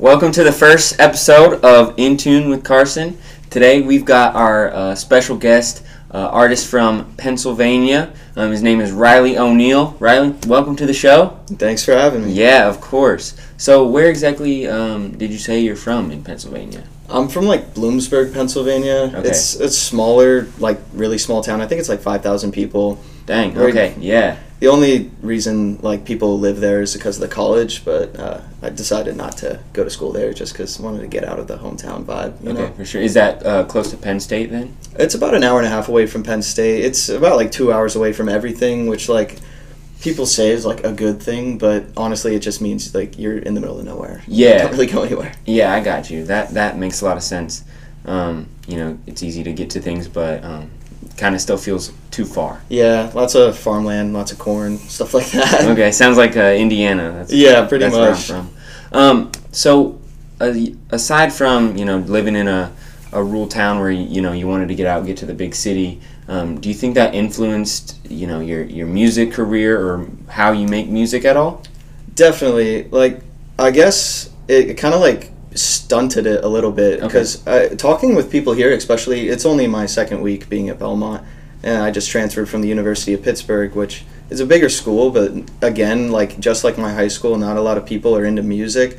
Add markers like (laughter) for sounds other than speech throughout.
Welcome to the first episode of In Tune with Carson. Today we've got our uh, special guest, uh, artist from Pennsylvania. Um, his name is Riley O'Neil. Riley, welcome to the show. Thanks for having me. Yeah, of course. So, where exactly um, did you say you're from in Pennsylvania? I'm from like Bloomsburg, Pennsylvania. Okay. It's it's smaller, like really small town. I think it's like five thousand people. Dang. Okay. Yeah. The only reason like people live there is because of the college, but uh, I decided not to go to school there just because I wanted to get out of the hometown vibe. You Okay, know, for sure. Is that uh, close to Penn State then? it's about an hour and a half away from Penn State. It's about like two hours away from everything, which like people say is like a good thing, but honestly, it just means like you're in the middle of nowhere. (laughs) You Yeah. don't really go anywhere. Yeah, I got you. That that makes a lot of sense. Um, you know, it's easy to get to things, but um, kind of still feels too far. Yeah, lots of farmland, lots of corn, stuff like that. Okay, (laughs) sounds like uh, Indiana. That's, Yeah, pretty that's where I'm much. from. Um, so, uh, aside from you know living in a, a rural town where you, you know you wanted to get out, and get to the big city, um, do you think that influenced you know your your music career or how you make music at all? Definitely. Like, I guess it kind of like stunted it a little bit Okay. because uh, talking with people here, especially, it's only my second week being at Belmont, and I just transferred from the University of Pittsburgh, which is a bigger school, but again, like just like my high school, not a lot of people are into music.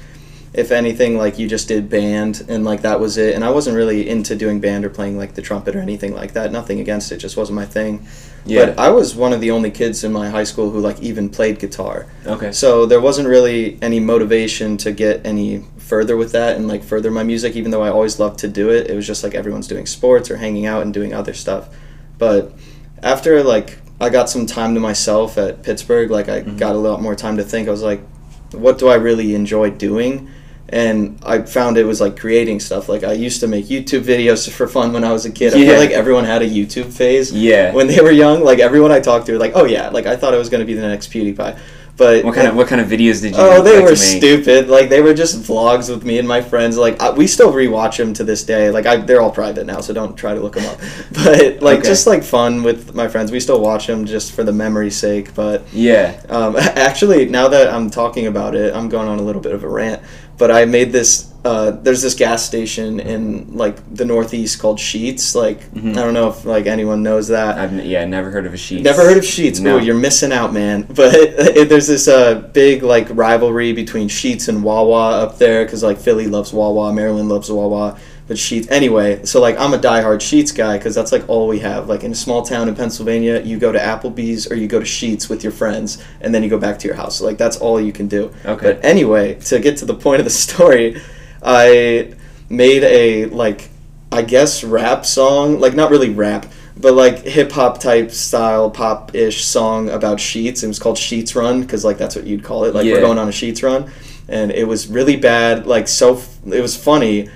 If anything, like you just did band and like that was it. And I wasn't really into doing band or playing like the trumpet or anything like that. Nothing against it, just wasn't my thing. Yeah. But I was one of the only kids in my high school who like even played guitar. Okay. So there wasn't really any motivation to get any further with that and like further my music, even though I always loved to do it. It was just like everyone's doing sports or hanging out and doing other stuff. But after like I got some time to myself at Pittsburgh, like I Mhm. got a lot more time to think. I was like, what do I really enjoy doing? And I found it was like creating stuff. Like I used to make YouTube videos for fun when I was a kid. I feel like everyone had a YouTube phase Yeah. when they were young. Like everyone I talked to, like, oh yeah, like I thought I was gonna be the next PewDiePie. But What kind of what kind of videos did you? Oh, they like were stupid. Like they were just vlogs with me and my friends. Like I, we still rewatch them to this day. Like I, they're all private now, so don't try to look them up. (laughs) But like Okay. just like fun with my friends. We still watch them just for the memory's sake. But Yeah. um, (laughs) actually, now that I'm talking about it, I'm going on a little bit of a rant. But I made this. Uh, there's this gas station in like the Northeast called Sheetz. Like Mhm. I don't know if like anyone knows that. I've n- yeah never heard of a sheet. Never heard of Sheetz. No. No, you're missing out, man. (laughs) But it, there's this uh, big like rivalry between Sheetz and Wawa up there because like Philly loves Wawa, Maryland loves Wawa, but Sheetz anyway. So like I'm a diehard Sheetz guy because that's like all we have. Like in a small town in Pennsylvania, you go to Applebee's or you go to Sheetz with your friends, and then you go back to your house. So like that's all you can do. Okay. But anyway, to get to the point of the (laughs) story, I made a like I guess rap song, like not really rap, but like hip hop type style pop ish song about sheets. It was called Sheetz Run because like that's what you'd call it. Like Yeah. we're going on a sheets run, and it was really bad. Like so, f- it was funny.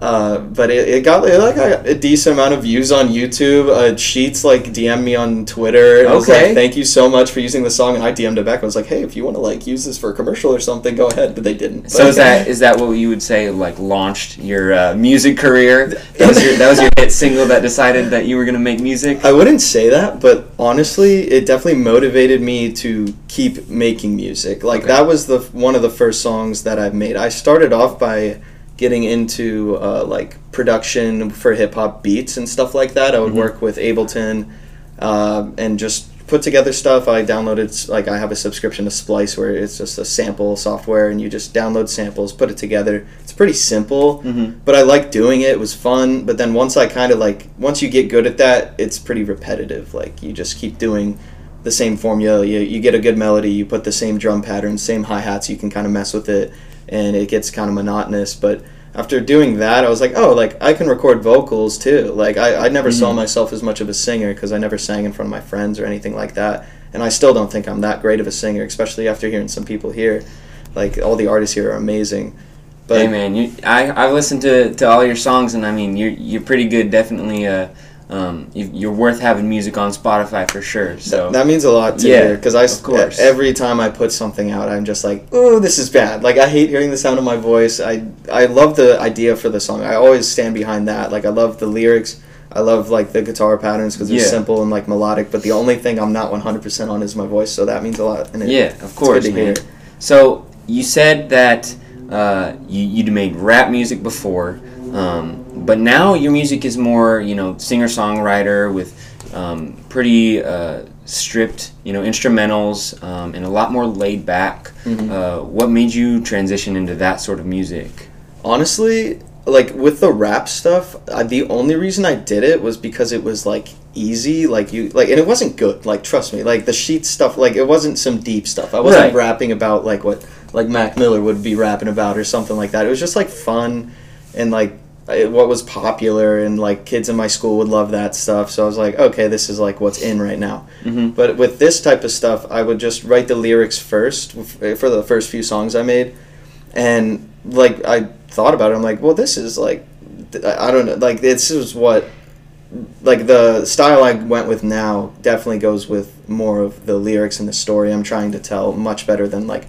Uh, but it, it got it like got a decent amount of views on YouTube. Uh, Sheetz like DM me on Twitter. was Okay. like, thank you so much for using the song, and I DM'd it back. I was like, hey, if you want to like use this for a commercial or something, go ahead. But they didn't. So But- is that is that what you would say like launched your uh, music career? That was your that was your hit single that decided that you were gonna make music. I wouldn't say that, but honestly, it definitely motivated me to keep making music. Like Okay. that was the one of the first songs that I've made. I started off by getting into uh, like production for hip hop beats and stuff like that. I would Mhm. work with Ableton uh, and just put together stuff. I downloaded like I have a subscription to Splice where it's just a sample software and you just download samples, put it together. It's pretty simple Mm-hmm. but I like doing it. It was fun. But then once I kind of like once you get good at that, it's pretty repetitive. Like you just keep doing the same formula. You you get a good melody. You put the same drum patterns, same hi hats. You can kind of mess with it, and it gets kind of monotonous. But after doing that, I was like, oh, like I can record vocals too. Like I, I never saw Mhm. myself as much of a singer because I never sang in front of my friends or anything like that. And I still don't think I'm that great of a singer, especially after hearing some people here. Like all the artists here are amazing. But hey man, you I I've listened to, to all your songs and I mean you're you're pretty good. Definitely, uh, um, you, you're worth having music on Spotify for sure. So Th- that means a lot to Yeah, hear because I of course. every time I put something out, I'm just like, oh, this is bad. Like I hate hearing the sound of my voice. I I love the idea for the song. I always stand behind that. Like I love the lyrics. I love like the guitar patterns because they're Yeah. simple and like melodic. But the only thing I'm not 100% on is my voice. So that means a lot. And it, yeah, of it's course, man. So you said that uh, you you'd made rap music before, um, but now your music is more you know singer songwriter with um, pretty uh, stripped you know instrumentals um, and a lot more laid back. Uh, what made you transition into that sort of music? honestly like with the rap stuff I, the only reason i did it was because it was like easy like you like and it wasn't good like trust me like the sheet stuff like it wasn't some deep stuff i wasn't Right. rapping about like what like mac miller would be rapping about or something like that it was just like fun and like what was popular and like kids in my school would love that stuff so i was like okay this is like what's in right now Mhm. but with this type of stuff i would just write the lyrics first for the first few songs i made and like I thought about it, I'm like, well, this is like, I don't know, like this is what, like the style I went with now definitely goes with more of the lyrics and the story I'm trying to tell much better than like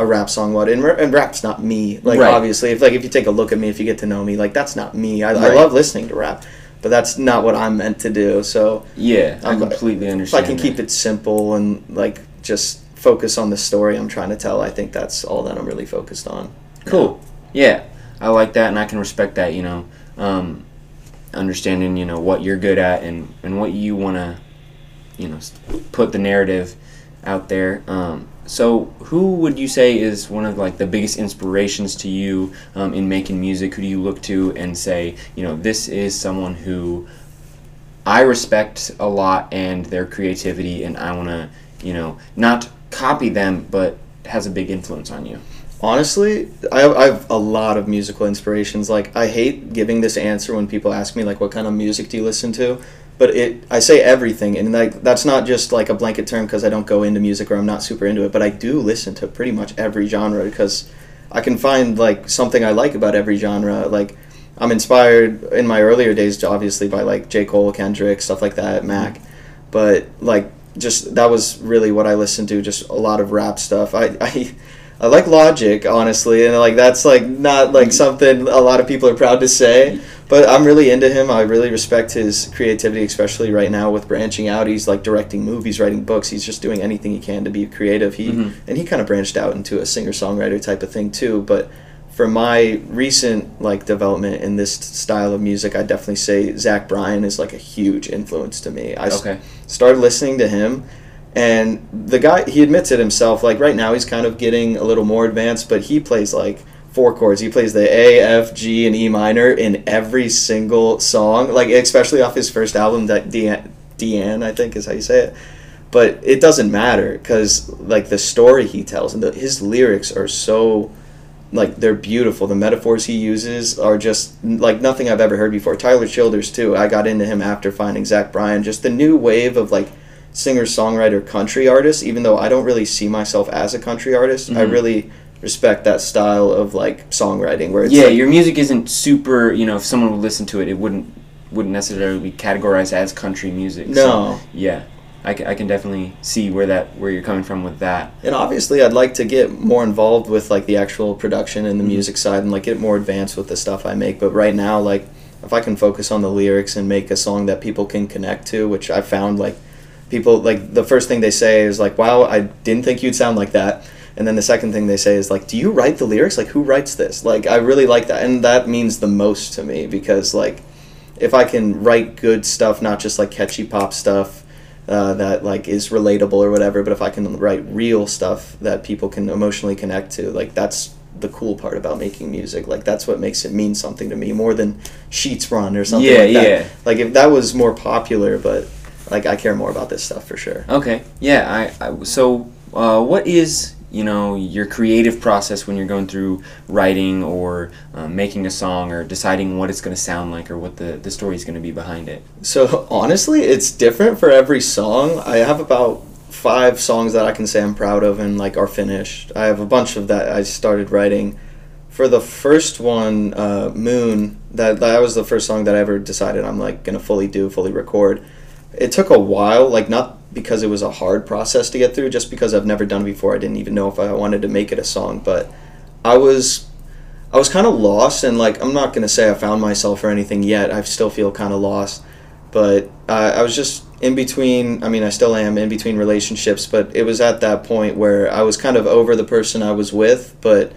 a rap song would. And, and rap's not me, like Right. obviously, if like if you take a look at me, if you get to know me, like that's not me. I, I love listening to rap, but that's not what I'm meant to do. So Yeah, I I'm- completely if I understand. can keep it simple and like just focus on the story I'm trying to tell, I think that's all that I'm really focused on. Cool. Yeah, I like that, and I can respect that. You know, um, understanding you know what you're good at and and what you want to, you know, put the narrative out there. Um, so, who would you say is one of like the biggest inspirations to you um, in making music? Who do you look to and say, you know, this is someone who I respect a lot and their creativity, and I want to, you know, not copy them, but has a big influence on you. Honestly, I I have a lot of musical inspirations. Like, I hate giving this answer when people ask me, like, what kind of music do you listen to? But it, I say everything, and like that's not just like a blanket term because I don't go into music or I'm not super into it. But I do listen to pretty much every genre because I can find like something I like about every genre. Like, I'm inspired in my earlier days, obviously, by like J. Cole, Kendrick, stuff like that, Mac. But like, just that was really what I listened to. Just a lot of rap stuff. I, I I like Logic, honestly, and like that's like not like something a lot of people are proud to say. But I'm really into him. I really respect his creativity, especially right now with branching out. He's like directing movies, writing books. He's just doing anything he can to be creative. He Mhm. and he kind of branched out into a singer songwriter type of thing too. But for my recent like development in this style of music, I definitely say Zach Bryan is like a huge influence to me. I Okay. started listening to him and the guy he admits it himself like right now he's kind of getting a little more advanced but he plays like four chords. He plays the a f g and e minor in every single song like especially off his first album that DeAnn, DeAnn i think is how you say it. But it doesn't matter because like the story he tells and the, his lyrics are so like they're beautiful. The metaphors he uses are just like nothing i've ever heard before. Tyler childers too. I got into him after finding zach bryan. Just the new wave of like singer songwriter country artist even though i don't really see myself as a country artist i Mhm. really respect that style of like songwriting where it's yeah, like, your music isn't super. You know, if someone would listen to it, it wouldn't wouldn't necessarily be categorized as country music. So, no yeah, I can, I can definitely see where that where you're coming from with that. and obviously i'd like to get more involved with like the actual production and the Mhm. music side and like get more advanced with the stuff i make but right now like if i can focus on the lyrics and make a song that people can connect to which i found like people like the first thing they say is like wow i didn't think you'd sound like that. And then the second thing they say is like do you write the lyrics? Like who writes this? Like i really like that and that means the most to me because like if i can write good stuff not just like catchy pop stuff uh, that like is relatable or whatever but if i can write real stuff that people can emotionally connect to like that's the cool part about making music. Like that's what makes it mean something to me more than sheets run or something Yeah, like that. yeah. like if that was more popular but like i care more about this stuff for sure Okay, yeah. I, I so uh, what is you know your creative process when you're going through writing or um, making a song or deciding what it's going to sound like or what the the story is going to be behind it. So (laughs) honestly, it's different for every song. I have about five songs that I can say I'm proud of and like are finished. I have a bunch of that I started writing. For the first one, uh, Moon, that that was the first song that I ever decided I'm like gonna fully do, fully record. It took a while, like not because it was a hard process to get through, just because I've never done before. I didn't even know if I wanted to make it a song, but I was I was kind of lost, and like I'm not gonna say I found myself or anything yet. I still feel kind of lost, but uh, I was just in between. I mean, I still am in between relationships, but it was at that point where I was kind of over the person I was with, but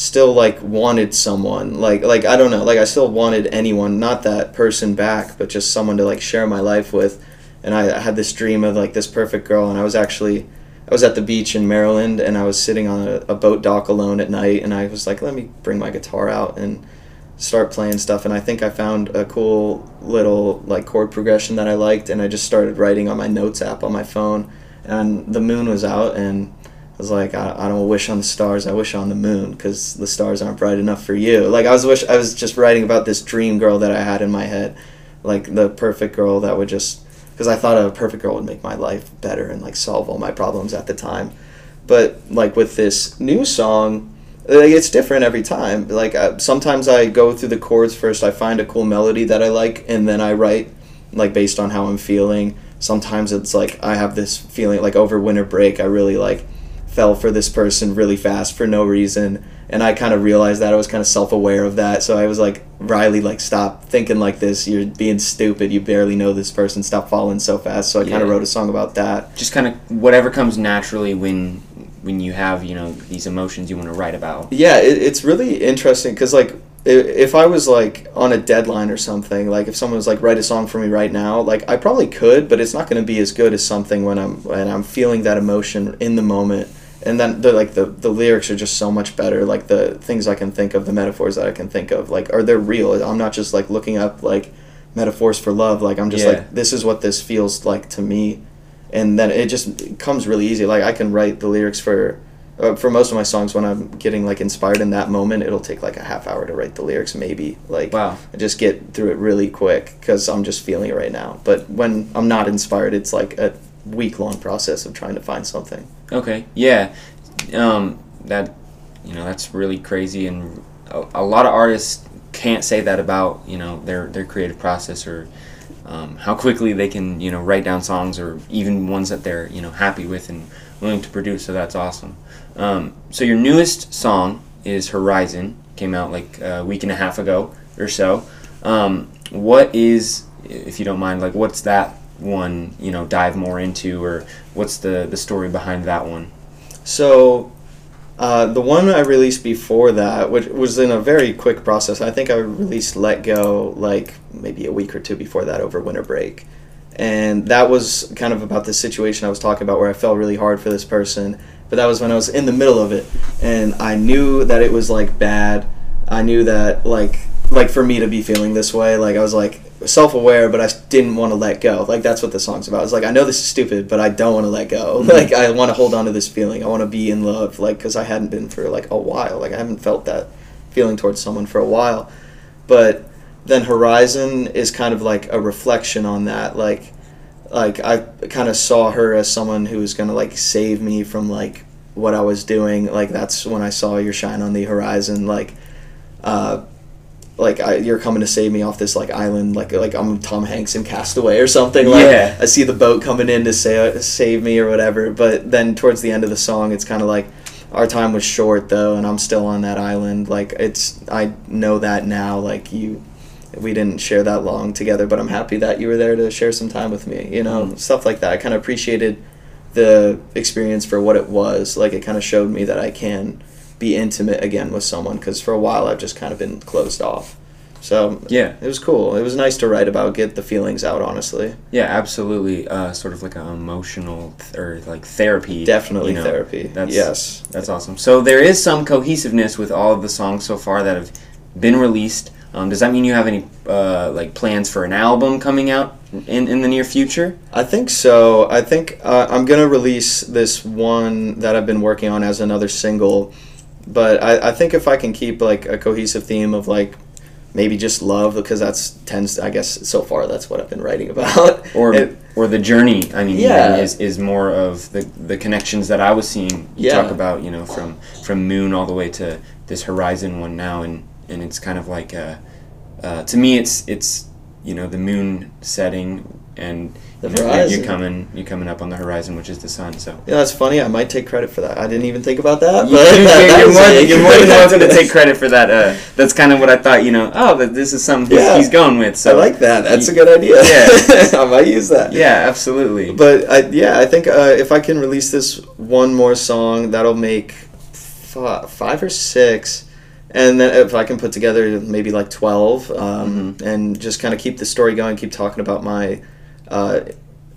still like wanted someone. Like like I don't know. Like I still wanted anyone not that person back but just someone to like share my life with. And I, I had this dream of like this perfect girl and I was actually I was at the beach in Maryland and I was sitting on a, a boat dock alone at night and I was like let me bring my guitar out and start playing stuff. And I think I found a cool little like chord progression that I liked and I just started writing on my notes app on my phone. And the moon was out and was like, I, I don't wish on the stars. I wish on the moon because the stars aren't bright enough for you. Like I was wish I was just writing about this dream girl that I had in my head, like the perfect girl that would just because I thought a perfect girl would make my life better and like solve all my problems at the time. But like with this new song, like it's different every time. Like uh, sometimes I go through the chords first. I find a cool melody that I like, and then I write like based on how I'm feeling. Sometimes it's like I have this feeling like over winter break. I really like fell for this person really fast for no reason and i kind of realized that i was kind of self-aware of that so i was like riley like stop thinking like this you're being stupid you barely know this person stop falling so fast so i kind of wrote a song about that. Just kind of whatever comes naturally when when you have you know these emotions you want to write about. yeah it, it's really interesting because like if i was like on a deadline or something like if someone was like write a song for me right now like i probably could but it's not going to be as good as something when i'm when i'm feeling that emotion in the moment and then the like the, the lyrics are just so much better. Like the things i can think of the metaphors that i can think of like are they're real. I'm not just like looking up like metaphors for love. Like i'm just Yeah. like this is what this feels like to me. And then it just it comes really easy. Like i can write the lyrics for uh, for most of my songs when i'm getting like inspired in that moment it'll take like a half hour to write the lyrics maybe. Like Wow. I just get through it really quick because i'm just feeling it right now. But when i'm not inspired it's like a week long process of trying to find something Okay. Yeah. Um, that you know that's really crazy, and a, a lot of artists can't say that about you know their their creative process or um, how quickly they can you know write down songs or even ones that they're you know happy with and willing to produce. So that's awesome. Um, so your newest song is Horizon. Came out like a week and a half ago or so. Um, what is, if you don't mind, like what's that one? You know, dive more into, or what's the the story behind that one? So, uh, the one I released before that, which was in a very quick process, I think I released Let Go like maybe a week or two before that over winter break. And that was kind of about the situation I was talking about where I fell really hard for this person. But that was when I was in the middle of it. And I knew that it was like bad. I knew that like like for me to be feeling this way, like I was like self aware, but I didn't want to let go. Like that's what the song's about. It's like I know this is stupid, but I don't want to let go. Like I want to hold on to this feeling. I want to be in love, like because I hadn't been for like a while. Like I haven't felt that feeling towards someone for a while. But then Horizon is kind of like a reflection on that. Like like I kind of saw her as someone who was gonna like save me from like what I was doing. Like that's when I saw your shine on the horizon. Like, uh, like I, you're coming to save me off this like island. Like like I'm Tom Hanks in Cast Away or something. Like Yeah. I see the boat coming in to sa- save me or whatever. But then towards the end of the song, it's kind of like our time was short though, and I'm still on that island. Like it's I know that now. Like you we didn't share that long together, but I'm happy that you were there to share some time with me. You know, Mhm. stuff like that. I kind of appreciated the experience for what it was. Like it kind of showed me that I can be intimate again with someone because for a while I've just kind of been closed off. So Yeah. it was cool. It was nice to write about, get the feelings out. Honestly, Yeah, absolutely. Uh, sort of like an emotional th- or like therapy. definitely you know. therapy. that's- yes. That's awesome. So there is some cohesiveness with all of the songs so far that have been released. Um, does that mean you have any uh, like plans for an album coming out in, in the near future? I think so. I think uh, I'm gonna release this one that I've been working on as another single, but I, I think if I can keep like a cohesive theme of like maybe just love because that's tends I guess so far that's what I've been writing (laughs) about. Or or the journey? I mean, Yeah. is, is more of the the connections that I was seeing. You Yeah. talk about you know from from Moon all the way to this Horizon one now, and and it's kind of like uh, uh, to me it's it's you know the moon setting and The you you're- horizon. you're coming you're coming up on the horizon, which is the sun. So. yeah, that's funny. I might take credit for that. I didn't even think about that. You, But that- that are more, it. you're more than welcome to take (laughs) credit for that. Uh, that's kind of what I thought. You know, oh, that this is something he's, Yeah. he's going with. So I like that. That's a good idea. Yeah. (laughs) I might use that. Yeah, absolutely. But I, yeah, I think uh, if I can release this one more song, that'll make fi- five or six. and then if I can put together maybe like twelve, um, Mm-hmm. and just kind of keep the story going, keep talking about my uh,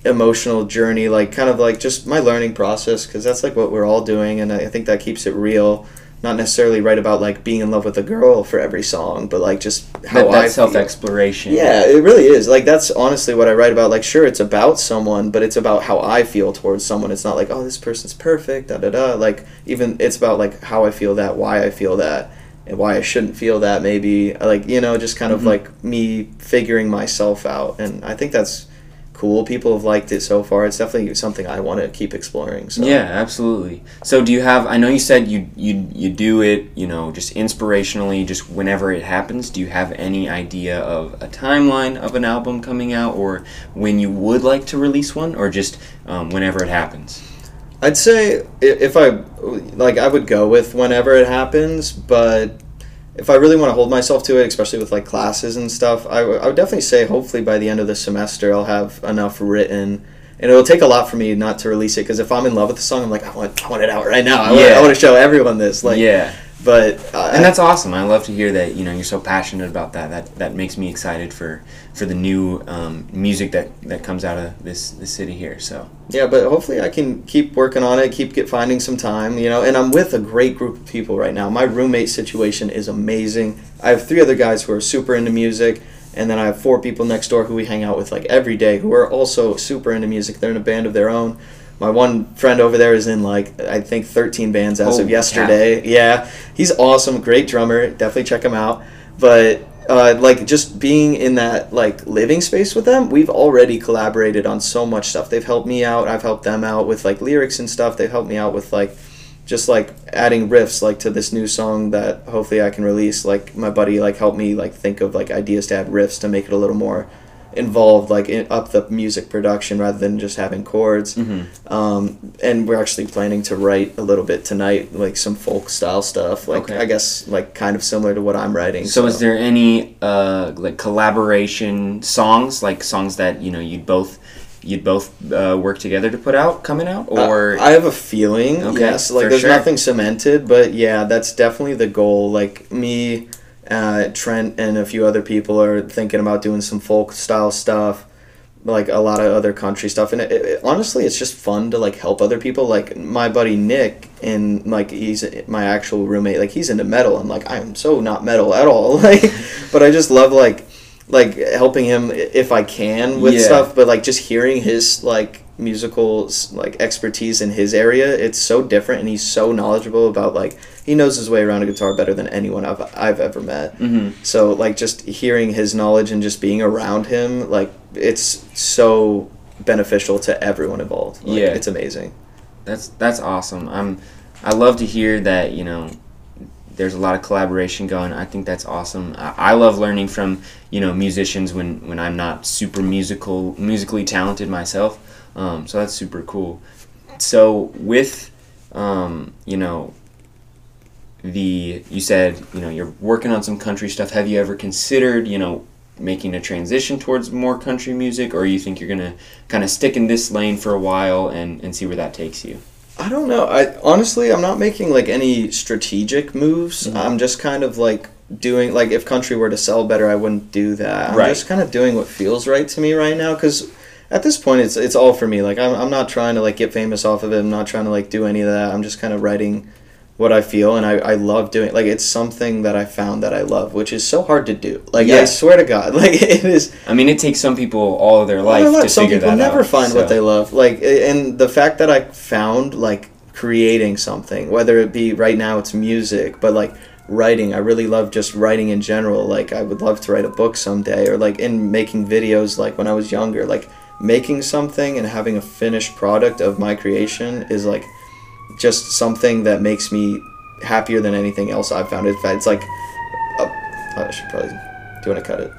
emotional journey, like kind of like just my learning process, because that's like what we're all doing, and I think that keeps it real. Not necessarily write about like being in love with a girl for every song, but like just how That, I self exploration. Yeah, it really is. Like that's honestly what I write about. Like sure, it's about someone, but it's about how I feel towards someone. It's not like oh this person's perfect, da da da. Like even it's about like how I feel that, why I feel that, and why I shouldn't feel that. Maybe like you know just kind of Mhm. like me figuring myself out, and I think that's cool. People have liked it so far. It's definitely something I want to keep exploring. So. Yeah, absolutely. So do you have I know you said you you you do it, you know, just inspirationally just whenever it happens. Do you have any idea of a timeline of an album coming out or when you would like to release one or just um, whenever it happens? I'd say if I like, I would go with whenever it happens. But if I really want to hold myself to it, especially with like classes and stuff, I, w- I would definitely say hopefully by the end of the semester I'll have enough written. And it'll take a lot for me not to release it because if I'm in love with the song, I'm like, I want, I want it out right now. I want, Yeah. I want to show everyone this. Like, yeah. But uh, And that's awesome. I love to hear that, you know, you're so passionate about that. That that makes me excited for for the new um, music that that comes out of this this city here. So, Yeah, but hopefully I can keep working on it, keep get finding some time, you know. And I'm with a great group of people right now. My roommate situation is amazing. I have three other guys who are super into music, and then I have four people next door who we hang out with like every day who are also super into music. They're in a band of their own. My one friend over there is in like I think 13 bands as Oh, of yesterday. Yeah, he's awesome, great drummer. Definitely check him out. But uh, like just being in that like living space with them, we've already collaborated on so much stuff. They've helped me out. I've helped them out with like lyrics and stuff. They've helped me out with like just like adding riffs like to this new song that hopefully I can release. Like my buddy like helped me like think of like ideas to add riffs to make it a little more involved like in, up the music production rather than just having chords mhm. um, and we're actually planning to write a little bit tonight like some folk style stuff like Okay. i guess like kind of similar to what i'm writing So, is there any uh, like collaboration songs, like songs that you know you'd both you'd both uh, work together to put out coming out, Uh, or I have a feeling. Okay, yes, like there's sure. nothing cemented, but yeah, that's definitely the goal. Like me, uh, Trent, and a few other people are thinking about doing some folk style stuff, like a lot of other country stuff. And it, it, honestly, it's just fun to like help other people. Like my buddy Nick, and like he's my actual roommate. Like he's into metal. I'm like I'm so not metal at all. (laughs) Like, but I just love like like helping him if I can with Yeah. stuff, but like just hearing his like musical like expertise in his area, it's so different, and he's so knowledgeable about like he knows his way around a guitar better than anyone I've I've ever met. hmm So like just hearing his knowledge and just being around him, like it's so beneficial to everyone involved. Like, Yeah. it's amazing. that's that's awesome. I'm I love to hear that you know there's a lot of collaboration going. I think that's awesome. I, I love learning from you know musicians when when I'm not super musical musically talented myself. Um, so that's super cool. So with um, you know the you said you know you're working on some country stuff. Have you ever considered you know making a transition towards more country music, or you think you're gonna kind of stick in this lane for a while and and see where that takes you? I don't know. I honestly, I'm not making like any strategic moves. Mhm. I'm just kind of like doing like if country were to sell better, I wouldn't do that. I'm Right. just kind of doing what feels right to me right now because at this point, it's it's all for me. Like I'm I'm not trying to like get famous off of it. I'm not trying to like do any of that. I'm just kind of writing what I feel and I, I love doing like it's something that I found that I love, which is so hard to do. Like I swear to God, (laughs) like it is I mean, it takes some people all of their all life their to life, some figure people that never out. find so- what they love like and the fact that i found like creating something whether it be right now it's music but like writing i really love just writing in general like i would love to write a book someday or like in making videos like when i was younger like making something and having a finished product of my creation is like just something that makes me happier than anything else i've found fact it's like oh, i should probably do you want to cut it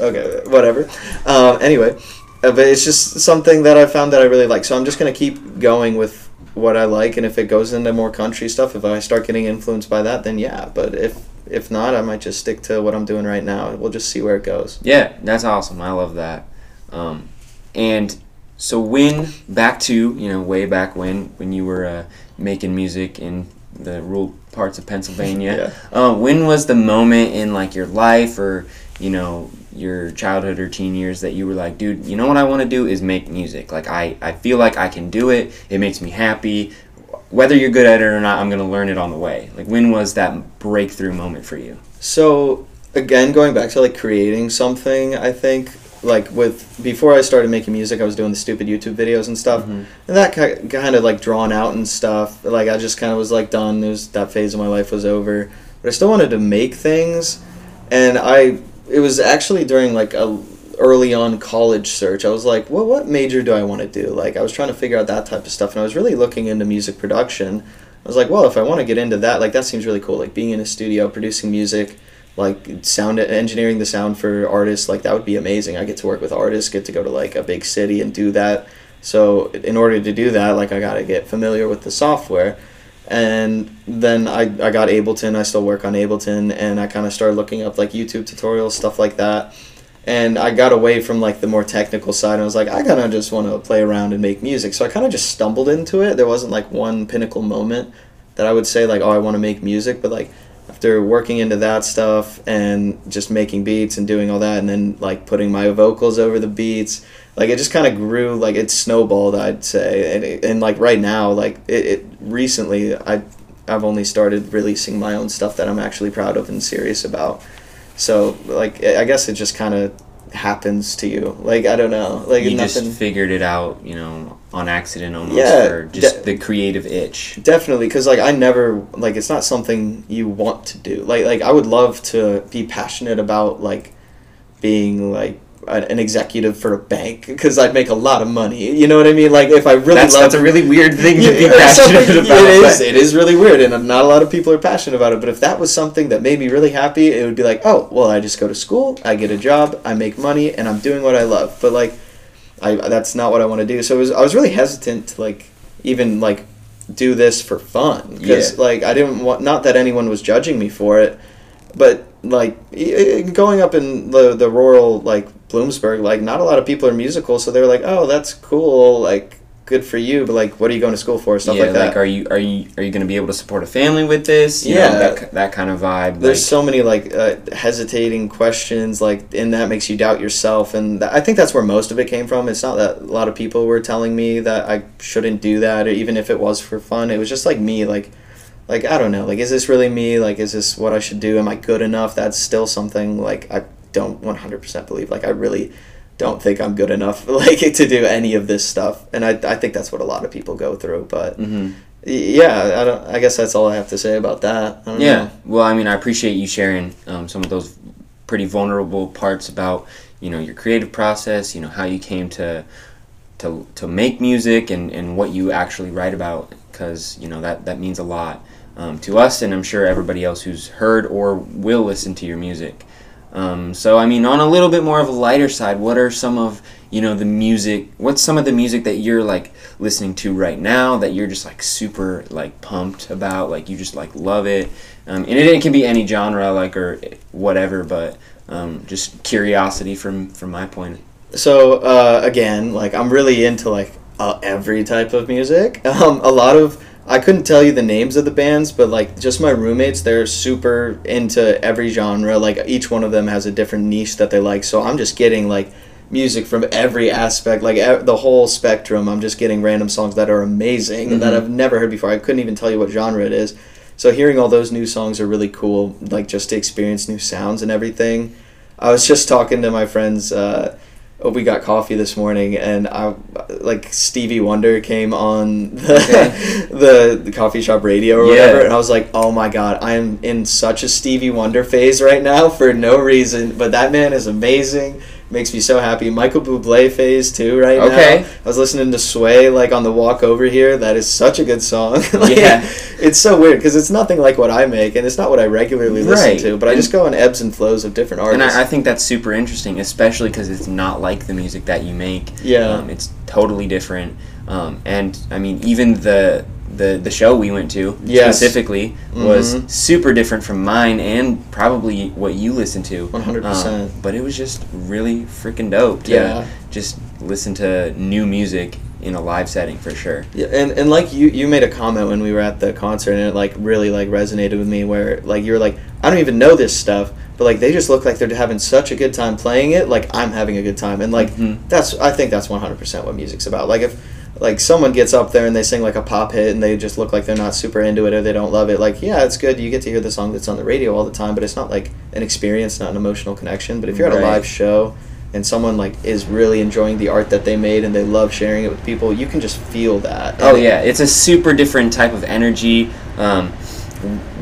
okay whatever um, anyway uh, but it's just something that I found that I really like. So I'm just gonna keep going with what I like, and if it goes into more country stuff, if I start getting influenced by that, then yeah. But if if not, I might just stick to what I'm doing right now. We'll just see where it goes. Yeah, that's awesome. I love that. Um, and so when back to you know way back when when you were uh, making music in the rural parts of Pennsylvania. (laughs) Yeah. Uh, when was the moment in like your life or you know your childhood or teen years that you were like, dude, you know what I want to do is make music. Like I, I feel like I can do it. It makes me happy. Whether you're good at it or not, I'm gonna learn it on the way. Like when was that breakthrough moment for you? So again, going back to like creating something, I think like with before I started making music, I was doing the stupid YouTube videos and stuff, Mhm. and that kind of like drawn out and stuff. Like I just kind of was like done. It was that phase of my life was over, but I still wanted to make things, and I it was actually during like a early on college search. I was like, well, what major do I want to do? Like I was trying to figure out that type of stuff, and I was really looking into music production. I was like, well, if I want to get into that, like that seems really cool. Like being in a studio, producing music, like sound engineering the sound for artists, like that would be amazing. I get to work with artists, get to go to like a big city and do that. So in order to do that, like I got to get familiar with the software. And then I, I got Ableton. I still work on Ableton, and I kind of started looking up like YouTube tutorials, stuff like that. And I got away from like the more technical side. I was like, I kind of just want to play around and make music. So I kind of just stumbled into it. There wasn't like one pinnacle moment that I would say like, oh, I want to make music. But like after working into that stuff and just making beats and doing all that, and then like putting my vocals over the beats, like it just kind of grew. Like it snowballed, I'd say. And it, and like right now, like it, it recently, I I've only started releasing my own stuff that I'm actually proud of and serious about. So like I guess it just kind of happens to you. Like I don't know. Like you nothing. just figured it out, you know, on accident almost, Yeah, or just de- the creative itch. Definitely, because like I never like it's not something you want to do. Like like I would love to be passionate about like being like an executive for a bank because I'd make a lot of money. You know what I mean? Like if I really That's, love that's a really weird thing to be (laughs) passionate about. It is, it is really weird, and not a lot of people are passionate about it. But if that was something that made me really happy, it would be like, oh, well, I just go to school, I get a job, I make money, and I'm doing what I love. But like, I that's not what I want to do. So it was, I was really hesitant to like even like do this for fun because Yeah. like I didn't want not that anyone was judging me for it, but like going up in the the rural like Bloomsburg, like not a lot of people are musical, so they're like, oh, that's cool, like good for you, but like, what are you going to school for? Stuff yeah, like that. are you are you are you going to be able to support a family with this? You Yeah. know, that that kind of vibe. There's like, so many like uh, hesitating questions, like, and that makes you doubt yourself. And th- I think that's where most of it came from. It's not that a lot of people were telling me that I shouldn't do that, or even if it was for fun. It was just like me, like, like I don't know, like, is this really me? Like, is this what I should do? Am I good enough? That's still something like I don't 100% believe. Like, I really don't think I'm good enough, (laughs) like, to do any of this stuff. And I, I think that's what a lot of people go through. But Mhm. yeah, I don't. I guess that's all I have to say about that. Yeah. know. Well, I mean, I appreciate you sharing um, some of those pretty vulnerable parts about you know your creative process. You know how you came to to to make music and and what you actually write about because you know that that means a lot um, to us and I'm sure everybody else who's heard or will listen to your music. Um, so I mean, on a little bit more of a lighter side, what are some of you know the music? What's some of the music that you're like listening to right now that you're just like super like pumped about? Like you just like love it, um, and it, it can be any genre like or whatever, but um, just curiosity from from my point. So uh, again, like I'm really into like uh, every type of music. (laughs) Um, a lot of I couldn't tell you the names of the bands, but like just my roommates, they're super into every genre. Like each one of them has a different niche that they like. So I'm just getting like music from every aspect, like e- the whole spectrum. I'm just getting random songs that are amazing that Mhm. I've never heard before. I couldn't even tell you what genre it is. So hearing all those new songs are really cool, like just to experience new sounds and everything. I was just talking to my friends. Uh, Oh, we got coffee this morning, and I like Stevie Wonder came on the Okay. (laughs) the, the coffee shop radio or Yeah. whatever, and I was like, oh my god, I am in such a Stevie Wonder phase right now for no reason, but that man is amazing. Makes me so happy. Michael Bublé phase too right Okay. now. I was listening to Sway like on the walk over here. That is such a good song. (laughs) Like, Yeah. it's so weird because it's nothing like what I make, and it's not what I regularly listen Right. to. But I just go on ebbs and flows of different And artists. I, I think that's super interesting, especially because it's not like the music that you make. Yeah. Um, it's totally different. Um, and I mean, even the the the show we went to Yes. specifically was Mhm. super different from mine and probably what you listened to. 100%. Um, but it was just really freaking dope to Yeah. just listen to new music in a live setting for sure. Yeah, and, and like you you made a comment when we were at the concert and it like really like resonated with me where like you were like I don't even know this stuff but like they just look like they're having such a good time playing it like I'm having a good time and like Mhm. that's I think that's 100% what music's about like if like someone gets up there and they sing like a pop hit and they just look like they're not super into it or they don't love it like yeah it's good you get to hear the song that's on the radio all the time but it's not like an experience not an emotional connection but if you're at a live show and someone like is really enjoying the art that they made and they love sharing it with people you can just feel that Oh And- yeah, it's a super different type of energy. Um,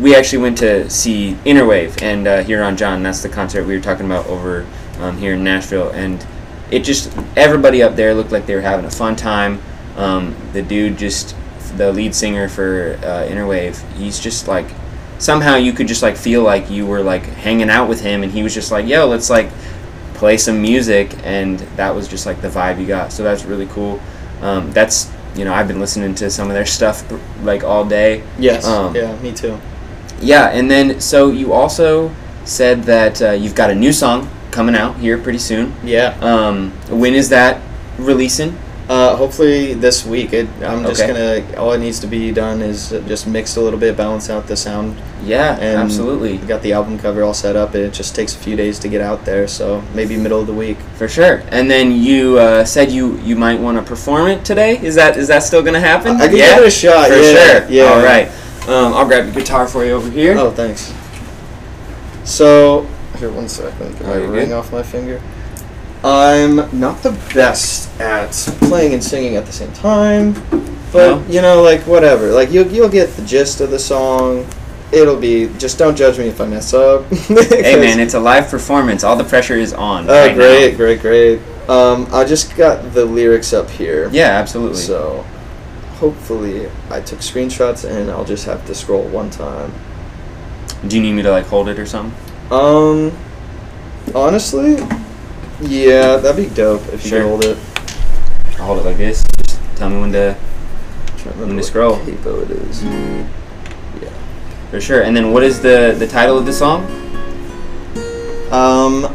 we actually went to see Inner Wave and uh, here on John. That's the concert we were talking about over um, here in Nashville, and it just everybody up there looked like they were having a fun time. Um, the dude just the lead singer for uh, Inner Wave, he's just like somehow you could just like feel like you were like hanging out with him, and he was just like, "Yo, let's like play some music," and that was just like the vibe you got. So that's really cool. Um, that's you know I've been listening to some of their stuff like all day. Yes. Um, yeah, me too. Yeah, and then so you also said that uh, you've got a new song coming out here pretty soon. Yeah. Um, when is that releasing? Uh, hopefully this week. It, I'm just Okay. gonna. All it needs to be done is just mixed a little bit, balance out the sound. Yeah, And absolutely, got the album cover all set up. And it just takes a few days to get out there, so maybe middle of the week. for sure. And then you uh, said you you might want to perform it today. Is that is that still gonna happen? I can yeah, give it a shot. for yeah, sure. Yeah. All right. Um, I'll grab the guitar for you over here. Oh, thanks. So here, one second. Get my ring good. off my finger. I'm not the best at playing and singing at the same time, but No? you know, like whatever. Like you'll you'll get the gist of the song. It'll be just don't judge me if I mess up. (laughs) Hey man, it's a live performance. All the pressure is on. Oh, right great, now. great, great. Um, I just got the lyrics up here. Yeah, absolutely. So, hopefully, I took screenshots and I'll just have to scroll one time. Do you need me to like hold it or something? Um, honestly, yeah, that'd be dope if you Sure. hold it. I'll hold it like this. Just tell me when to I'm to Let remember me what scroll. capo it is. Yeah, for sure. And then what is the the title of the song? Um,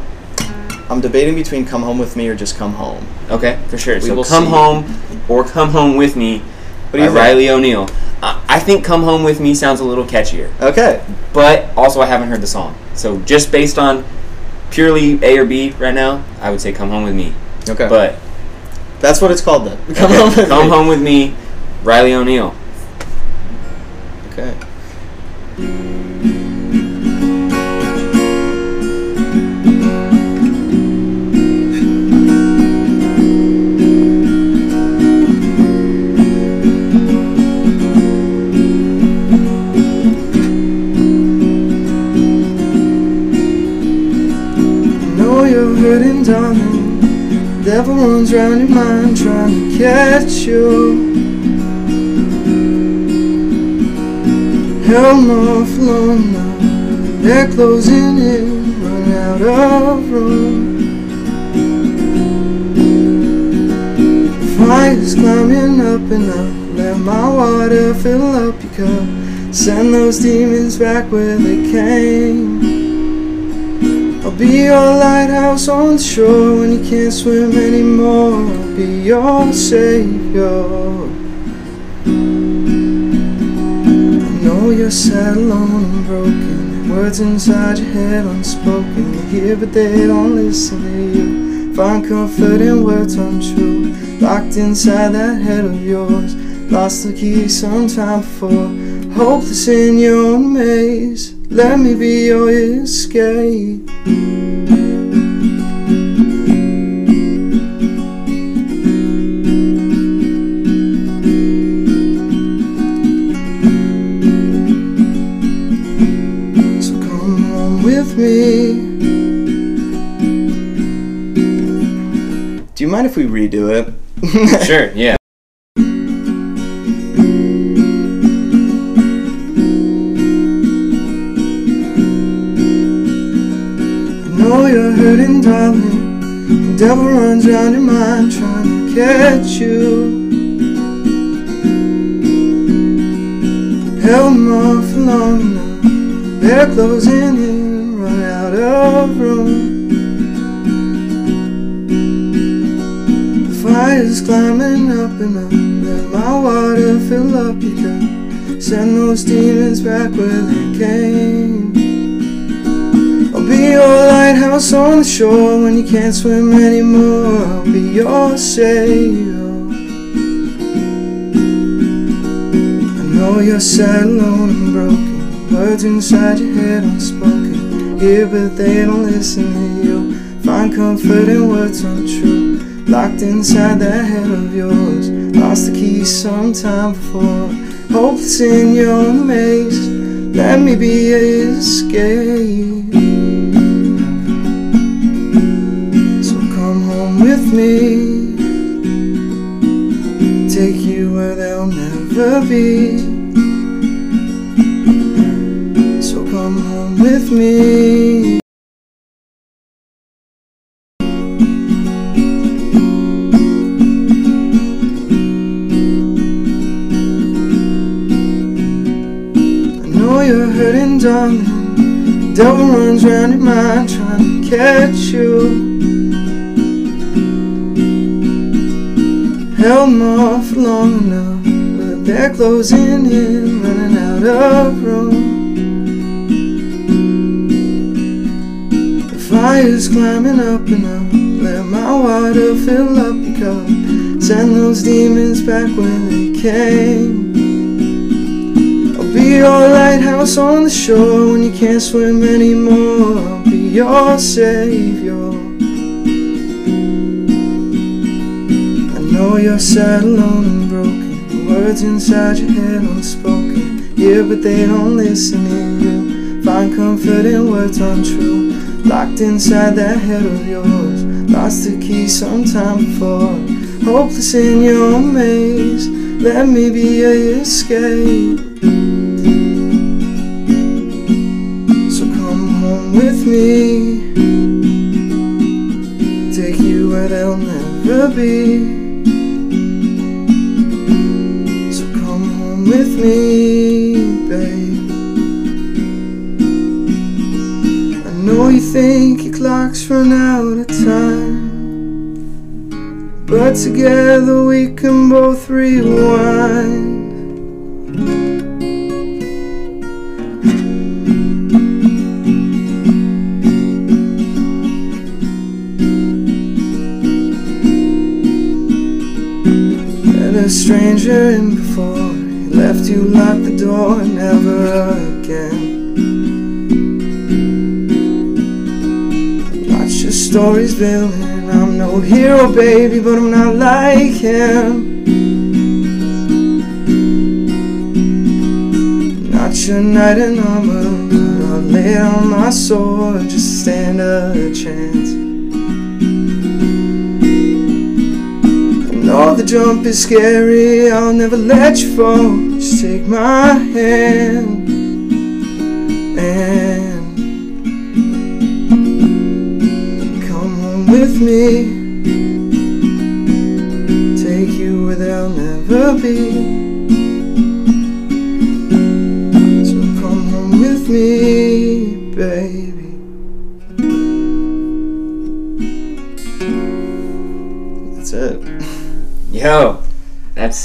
I'm debating between "Come Home with Me" or just "Come Home." Okay, for sure. We so will come see. home or come home with me What by? Riley O'Neil. I think come home with me sounds a little catchier, Okay. but also I haven't heard the song. So just based on purely A or B right now, I would say come home with me. Okay. But that's what it's called then. (laughs) Come okay, home with come me. home with me, Riley O'Neil. Your mind trying to catch you. Held off long now. They're closing in, run out of room. Fire's climbing up and up. Let my water fill up your cup. Send those demons back where they came. Be your lighthouse on the shore when you can't swim anymore. I'll be your savior. I know you're sad, alone, and broken. Words inside your head unspoken. You hear, but they don't listen to you. Find comfort in words untrue. Locked inside that head of yours. Lost the key sometime before. Hopeless in your maze. Let me be your escape. If we redo it? (laughs) Sure, yeah. I know you're hurting, darling. The devil runs round your mind trying to catch you. Held them off long now. They're closing in, run out of room. Fire's climbing up and up. Let my water fill up your cup. Send those demons back where they came. I'll be your lighthouse on the shore when you can't swim anymore. I'll be your savior. I know you're sad, alone, and broken. Words inside your head unspoken. Here, but they don't listen to you. Find comfort in words untrue. Locked inside that head of yours. Lost the key sometime before. Hopeless in your maze. Let me be a escape. So come home with me. Take you where they'll never be. So come home with me. Darling. Devil runs round your mind trying to catch you. Held them off long enough, but they're closing in, running out of room. The fire's climbing up and up. Let my water fill up your cup. Send those demons back where they came. Your lighthouse on the shore when you can't swim anymore. I'll be your savior. I know you're sad, alone, and broken. Words inside your head unspoken. Yeah, but they don't listen to you. Find comfort in words untrue. Locked inside that head of yours. Lost the key sometime before. Hopeless in your maze. Let me be a escape. Be. So come home with me, babe. I know you think your clock's run out of time. But together we A stranger in before he left you locked the door never again. Watch your stories building. I'm no hero, baby, but I'm not like him. Not your knight in armor, but I'll lay down my sword just to stand a chance. Know the jump is scary, I'll never let you fall. Just take my hand and come home with me. Take you where there'll never be. So come home with me, baby.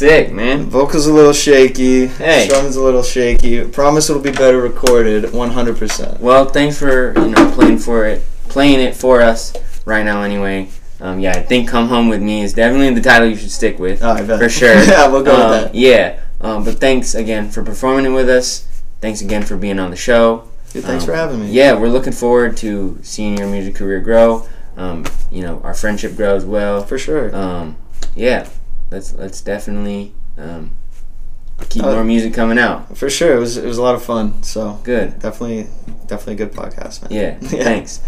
Sick, man. Vocals a little shaky. Hey. Strumming's a little shaky. Promise it'll be better recorded, 100%. Well, thanks for you know playing for it, playing it for us right now. Anyway, um, yeah, I think "Come Home with Me" is definitely the title you should stick with Oh, I bet. for sure. (laughs) yeah, we'll go Um, with that. Yeah, um, but thanks again for performing it with us. Thanks again for being on the show. Dude, thanks um, for having me. Yeah, we're looking forward to seeing your music career grow. Um, you know, our friendship grow as well. For sure. Um, yeah, let's let's definitely um, keep Uh, more music coming out. For sure. It was it was a lot of fun. So Good. definitely definitely a good podcast, man. Yeah, (laughs) Yeah. thanks.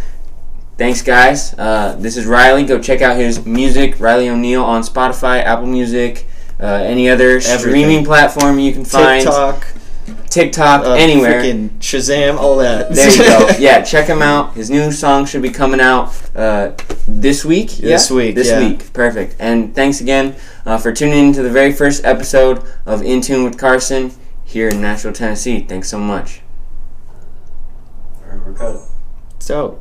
Thanks, guys. Uh, this is Riley. Go check out his music, Riley O'Neil, on Spotify, Apple Music, uh, any other streaming platform you can find, TikTok, TikTok, uh, anywhere. freaking Shazam, all that. There you go. (laughs) Yeah, check him out. His new song should be coming out uh, this week. This week, This yeah. week. Perfect. And thanks again uh, for tuning in to the very first episode of In Tune with Carson here in Nashville, Tennessee. Thanks so much. All right, we're good. So.